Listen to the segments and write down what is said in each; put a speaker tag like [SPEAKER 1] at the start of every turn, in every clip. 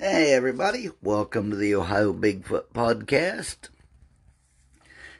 [SPEAKER 1] Hey, everybody. Welcome to the Ohio Bigfoot Podcast.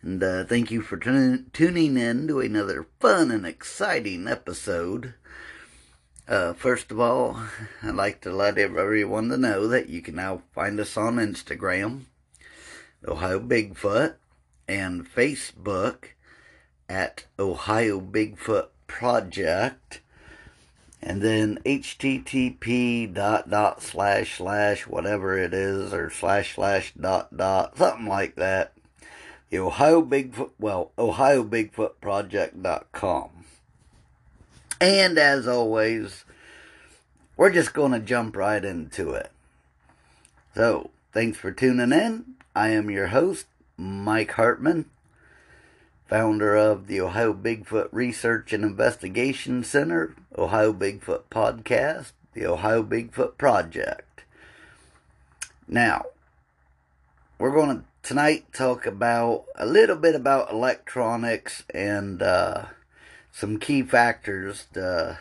[SPEAKER 1] And uh, thank you for tun- tuning in to another fun and exciting episode. Uh, first of all, I'd like to let everyone to know that you can now find us on Instagram, Ohio Bigfoot, and Facebook at Ohio Bigfoot Project and then http dot dot slash slash whatever it is or slash slash dot dot something like that. The ohio bigfoot well ohio bigfoot project dot com. And as always we're just going to jump right into it. So thanks for tuning in. I am your host mike hartman founder of the Ohio Bigfoot Research and Investigation Center, Ohio Bigfoot Podcast, the Ohio Bigfoot Project. Now, we're going to tonight talk about a little bit about electronics and uh, some key factors to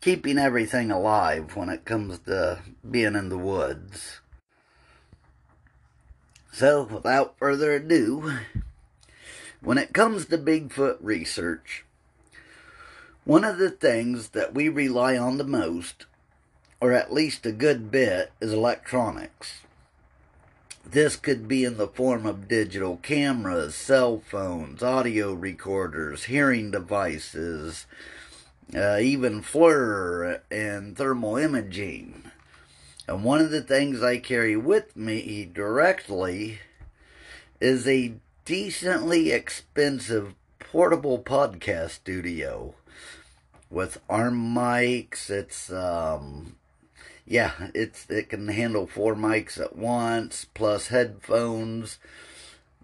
[SPEAKER 1] keeping everything alive when it comes to being in the woods. So, without further ado, when it comes to Bigfoot research, one of the things that we rely on the most, or at least a good bit, is electronics. This could be in the form of digital cameras, cell phones, audio recorders, hearing devices, uh, even FLIR and thermal imaging. And one of the things I carry with me directly is a decently expensive portable podcast studio with arm mics. It's um yeah, it's it can handle four mics at once plus headphones,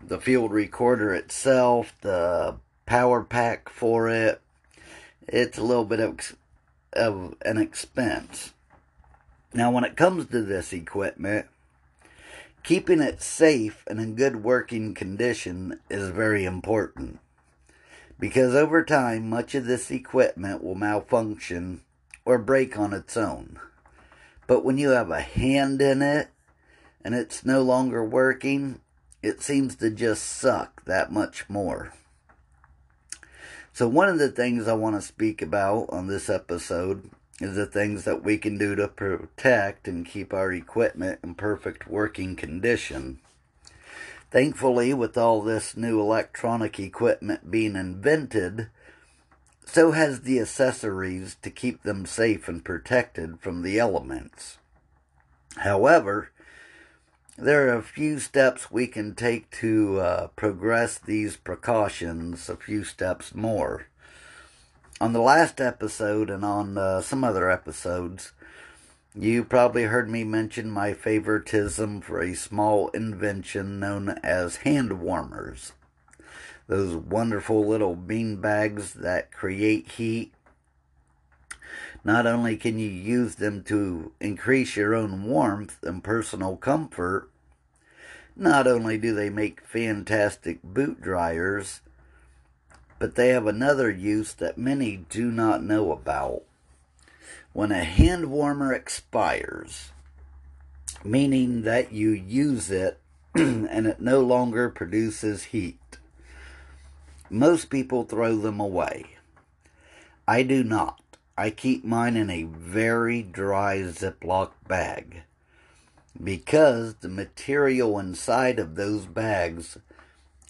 [SPEAKER 1] the field recorder itself, the power pack for it. It's a little bit of of an expense. Now when it comes to this equipment, Keeping it safe and in good working condition is very important because over time much of this equipment will malfunction or break on its own. But when you have a hand in it and it's no longer working, it seems to just suck that much more. So, one of the things I want to speak about on this episode is the things that we can do to protect and keep our equipment in perfect working condition. Thankfully, with all this new electronic equipment being invented, so has the accessories to keep them safe and protected from the elements. However, there are a few steps we can take to uh, progress these precautions a few steps more on the last episode and on uh, some other episodes, you probably heard me mention my favoritism for a small invention known as hand warmers. Those wonderful little bean bags that create heat. Not only can you use them to increase your own warmth and personal comfort, not only do they make fantastic boot dryers, but they have another use that many do not know about. When a hand warmer expires, meaning that you use it and it no longer produces heat, most people throw them away. I do not. I keep mine in a very dry Ziploc bag because the material inside of those bags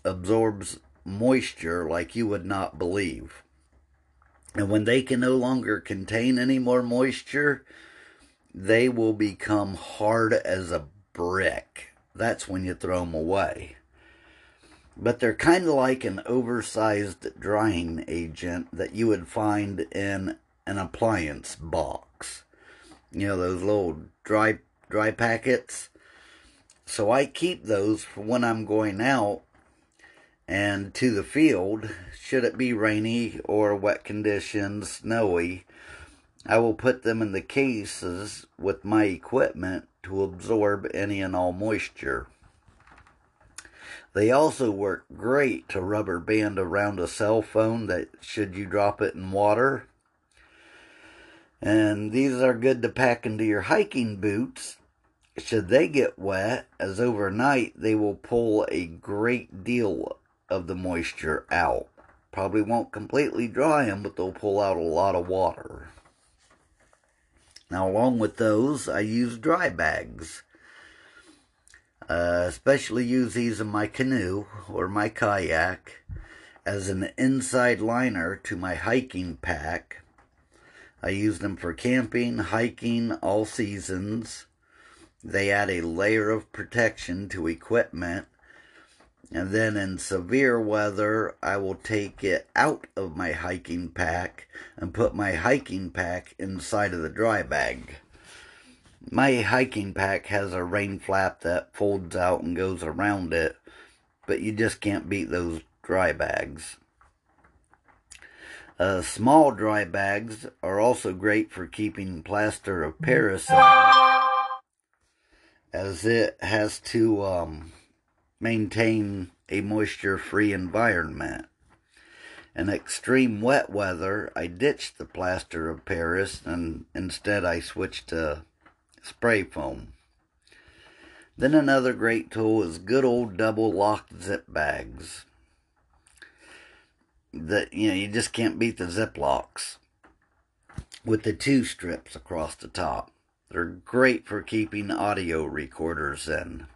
[SPEAKER 1] absorbs moisture like you would not believe. And when they can no longer contain any more moisture, they will become hard as a brick. That's when you throw them away. But they're kind of like an oversized drying agent that you would find in an appliance box. You know, those little dry dry packets. So I keep those for when I'm going out and to the field, should it be rainy or wet conditions, snowy, I will put them in the cases with my equipment to absorb any and all moisture. They also work great to rubber band around a cell phone that should you drop it in water. And these are good to pack into your hiking boots should they get wet, as overnight they will pull a great deal of the moisture out. Probably won't completely dry them, but they'll pull out a lot of water. Now, along with those, I use dry bags. Uh, especially use these in my canoe or my kayak as an inside liner to my hiking pack. I use them for camping, hiking, all seasons. They add a layer of protection to equipment. And then in severe weather, I will take it out of my hiking pack and put my hiking pack inside of the dry bag. My hiking pack has a rain flap that folds out and goes around it, but you just can't beat those dry bags. Uh, small dry bags are also great for keeping plaster of Paris as it has to um, maintain a moisture free environment. In extreme wet weather, I ditched the plaster of Paris and instead I switched to spray foam. Then another great tool is good old double locked zip bags. That you know you just can't beat the zip locks with the two strips across the top. They're great for keeping audio recorders in.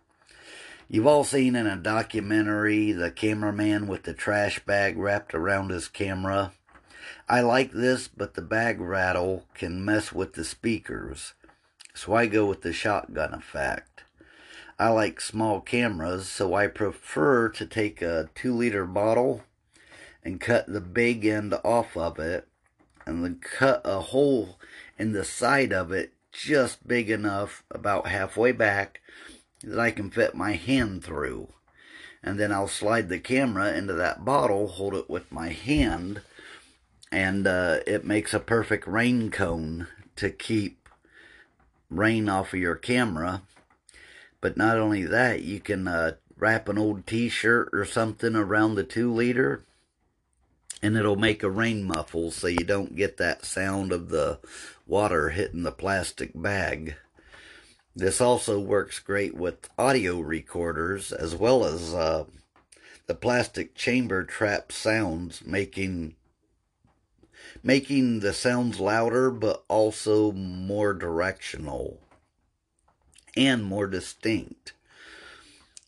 [SPEAKER 1] You've all seen in a documentary the cameraman with the trash bag wrapped around his camera. I like this, but the bag rattle can mess with the speakers, so I go with the shotgun effect. I like small cameras, so I prefer to take a two liter bottle and cut the big end off of it and then cut a hole in the side of it just big enough about halfway back that I can fit my hand through. And then I'll slide the camera into that bottle, hold it with my hand, and uh, it makes a perfect rain cone to keep rain off of your camera. But not only that, you can uh, wrap an old t shirt or something around the two liter and it'll make a rain muffle so you don't get that sound of the water hitting the plastic bag. This also works great with audio recorders as well as uh, the plastic chamber trap sounds, making making the sounds louder but also more directional and more distinct.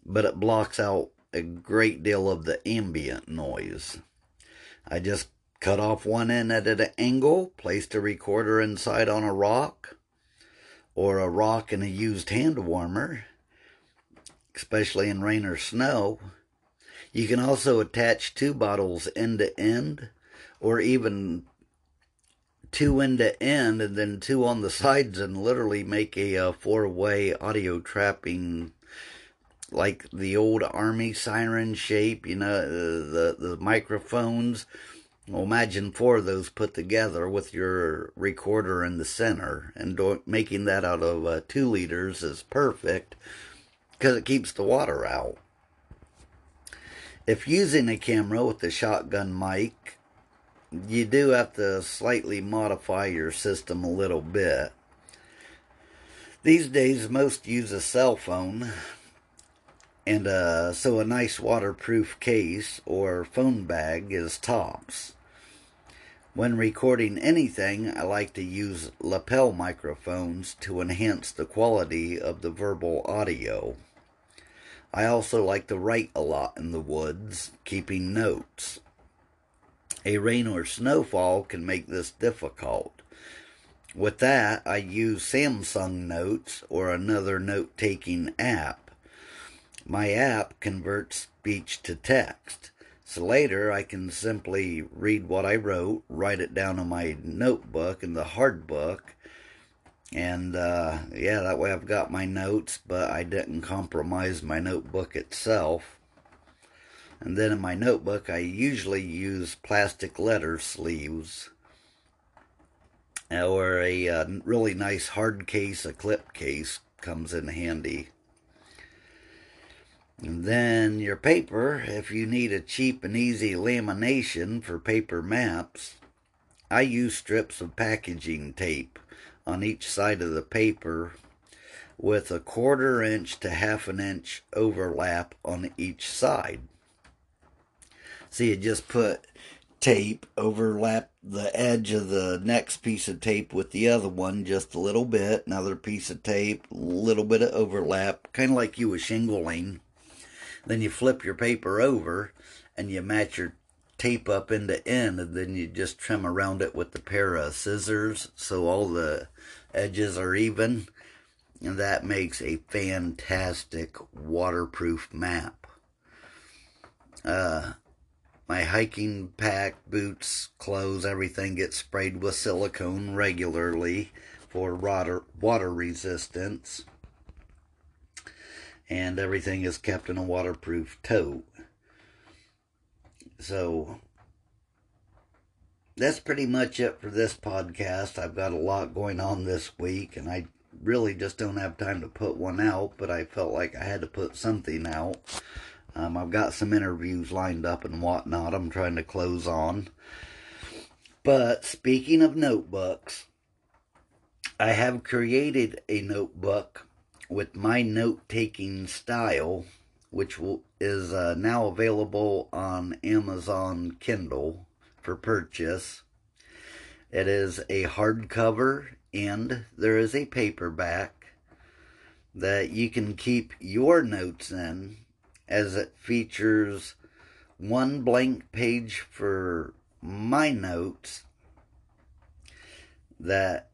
[SPEAKER 1] But it blocks out a great deal of the ambient noise. I just cut off one end at an angle, placed a recorder inside on a rock, or a rock and a used hand warmer, especially in rain or snow. You can also attach two bottles end to end, or even two end to end and then two on the sides, and literally make a, uh, a four way audio trapping like the old army siren shape, you know, the the microphones. Well, imagine four of those put together with your recorder in the center, and do, making that out of uh, two liters is perfect because it keeps the water out. If using a camera with the shotgun mic, you do have to slightly modify your system a little bit. These days, most use a cell phone, and uh, so a nice waterproof case or phone bag is tops. When recording anything, I like to use lapel microphones to enhance the quality of the verbal audio. I also like to write a lot in the woods, keeping notes. A rain or snowfall can make this difficult. With that, I use Samsung Notes or another note taking app my app converts speech to text. So later I can simply read what I wrote, write it down on my notebook in the hard book, and uh, yeah, that way I've got my notes, but I didn't compromise my notebook itself. And then in my notebook, I usually use plastic letter sleeves or a uh, really nice hard case, a clip case comes in handy. And then your paper, if you need a cheap and easy lamination for paper maps, I use strips of packaging tape on each side of the paper. with a quarter inch to half an inch overlap on each side. So you just put tape, overlap the edge of the next piece of tape with the other one just a little bit, another piece of tape, a little bit of overlap, kind of like you were shingling. Then you flip your paper over and you match your tape up into end and then you just trim around it with a pair of scissors so all the edges are even and that makes a fantastic waterproof map. Uh, my hiking pack, boots, clothes, everything gets sprayed with silicone regularly for water, water resistance. And everything is kept in a waterproof tote. So that's pretty much it for this podcast. I've got a lot going on this week, and I really just don't have time to put one out, but I felt like I had to put something out. Um, I've got some interviews lined up and whatnot I'm trying to close on. But speaking of notebooks, I have created a notebook with my note taking style, which is uh, now available on Amazon Kindle for purchase. It is a hardcover and there is a paperback that you can keep your notes in as it features one blank page for my notes that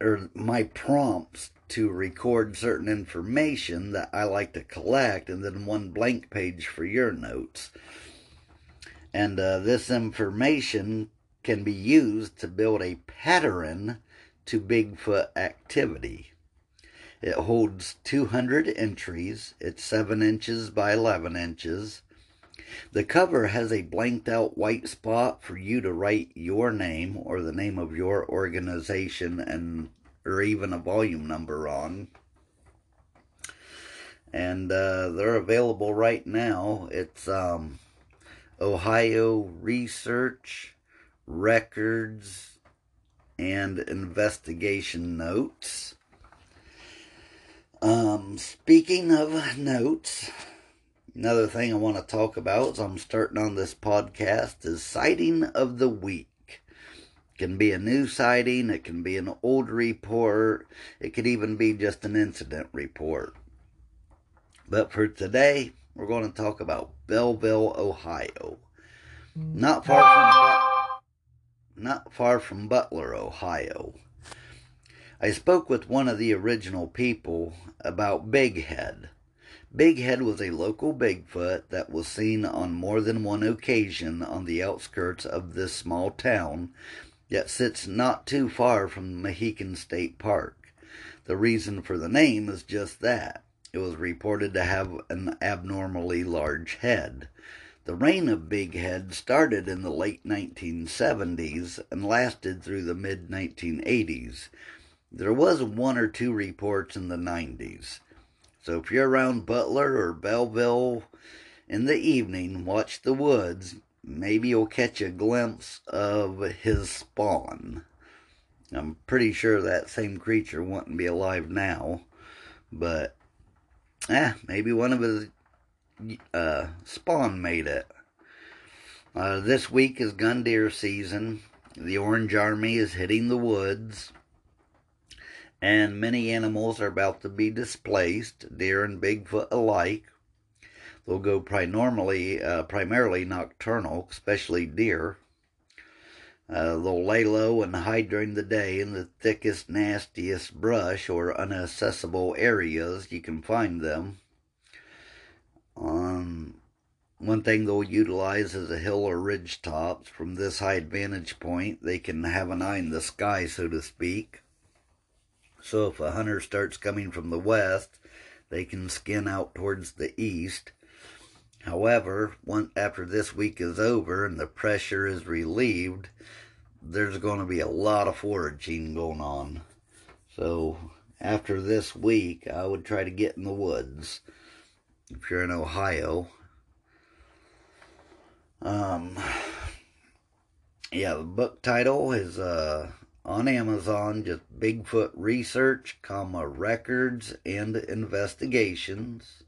[SPEAKER 1] or my prompts to record certain information that I like to collect, and then one blank page for your notes. And uh, this information can be used to build a pattern to Bigfoot activity. It holds 200 entries. It's 7 inches by 11 inches. The cover has a blanked out white spot for you to write your name or the name of your organization and or even a volume number on. And uh, they're available right now. It's um, Ohio Research Records and Investigation Notes. Um, speaking of notes, another thing I want to talk about as I'm starting on this podcast is sighting of the week. It can be a new sighting, it can be an old report, it could even be just an incident report. But for today, we're going to talk about Bellville, Ohio. Not far from not far from Butler, Ohio. I spoke with one of the original people about Big Head. Big Head was a local Bigfoot that was seen on more than one occasion on the outskirts of this small town that sits not too far from Mohican State Park. The reason for the name is just that. It was reported to have an abnormally large head. The reign of Big Head started in the late 1970s and lasted through the mid 1980s. There was one or two reports in the 90s. So if you're around Butler or Bellville in the evening, watch the woods. Maybe you'll catch a glimpse of his spawn. I'm pretty sure that same creature wouldn't be alive now, but eh, maybe one of his uh, spawn made it. Uh, this week is gun deer season. The Orange Army is hitting the woods and many animals are about to be displaced, deer and Bigfoot alike. They'll go primarily, uh, primarily nocturnal, especially deer. Uh, they'll lay low and hide during the day in the thickest, nastiest brush or inaccessible areas you can find them. Um, one thing they'll utilize is a hill or ridge tops. From this high vantage point, they can have an eye in the sky, so to speak. So if a hunter starts coming from the west, they can skin out towards the east. However, once after this week is over and the pressure is relieved, there's going to be a lot of foraging going on. So after this week, I would try to get in the woods if you're in Ohio. Um, yeah, the book title is uh, on Amazon, just Bigfoot Research, comma, Records and Investigations.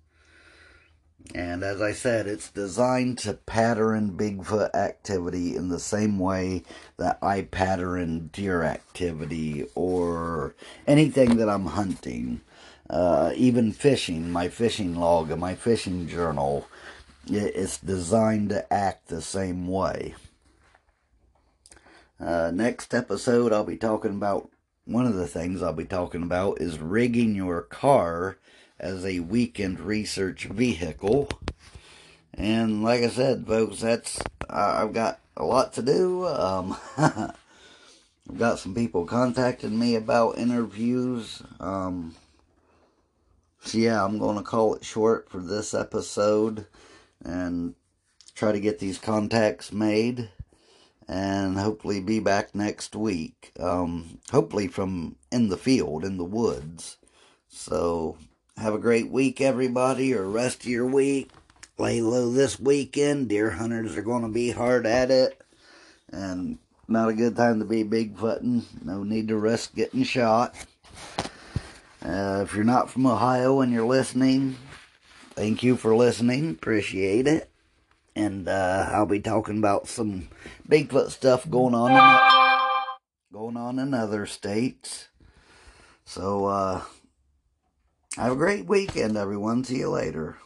[SPEAKER 1] And as I said, it's designed to pattern Bigfoot activity in the same way that I pattern deer activity or anything that I'm hunting. Uh, even fishing, my fishing log and my fishing journal, it's designed to act the same way. Uh, next episode, I'll be talking about one of the things I'll be talking about is rigging your car as a weekend research vehicle. And like I said, folks, that's I've got a lot to do. Um, I've got some people contacting me about interviews. Um, so yeah, I'm going to call it short for this episode and try to get these contacts made and hopefully be back next week. Um, hopefully from in the field, in the woods. So have a great week, everybody, or rest of your week. Lay low this weekend. Deer hunters are going to be hard at it. And not a good time to be bigfooting. No need to risk getting shot. Uh, if you're not from Ohio and you're listening, thank you for listening. Appreciate it. And uh, I'll be talking about some Bigfoot stuff going on in, going on in other states. So, uh, have a great weekend, everyone. See you later.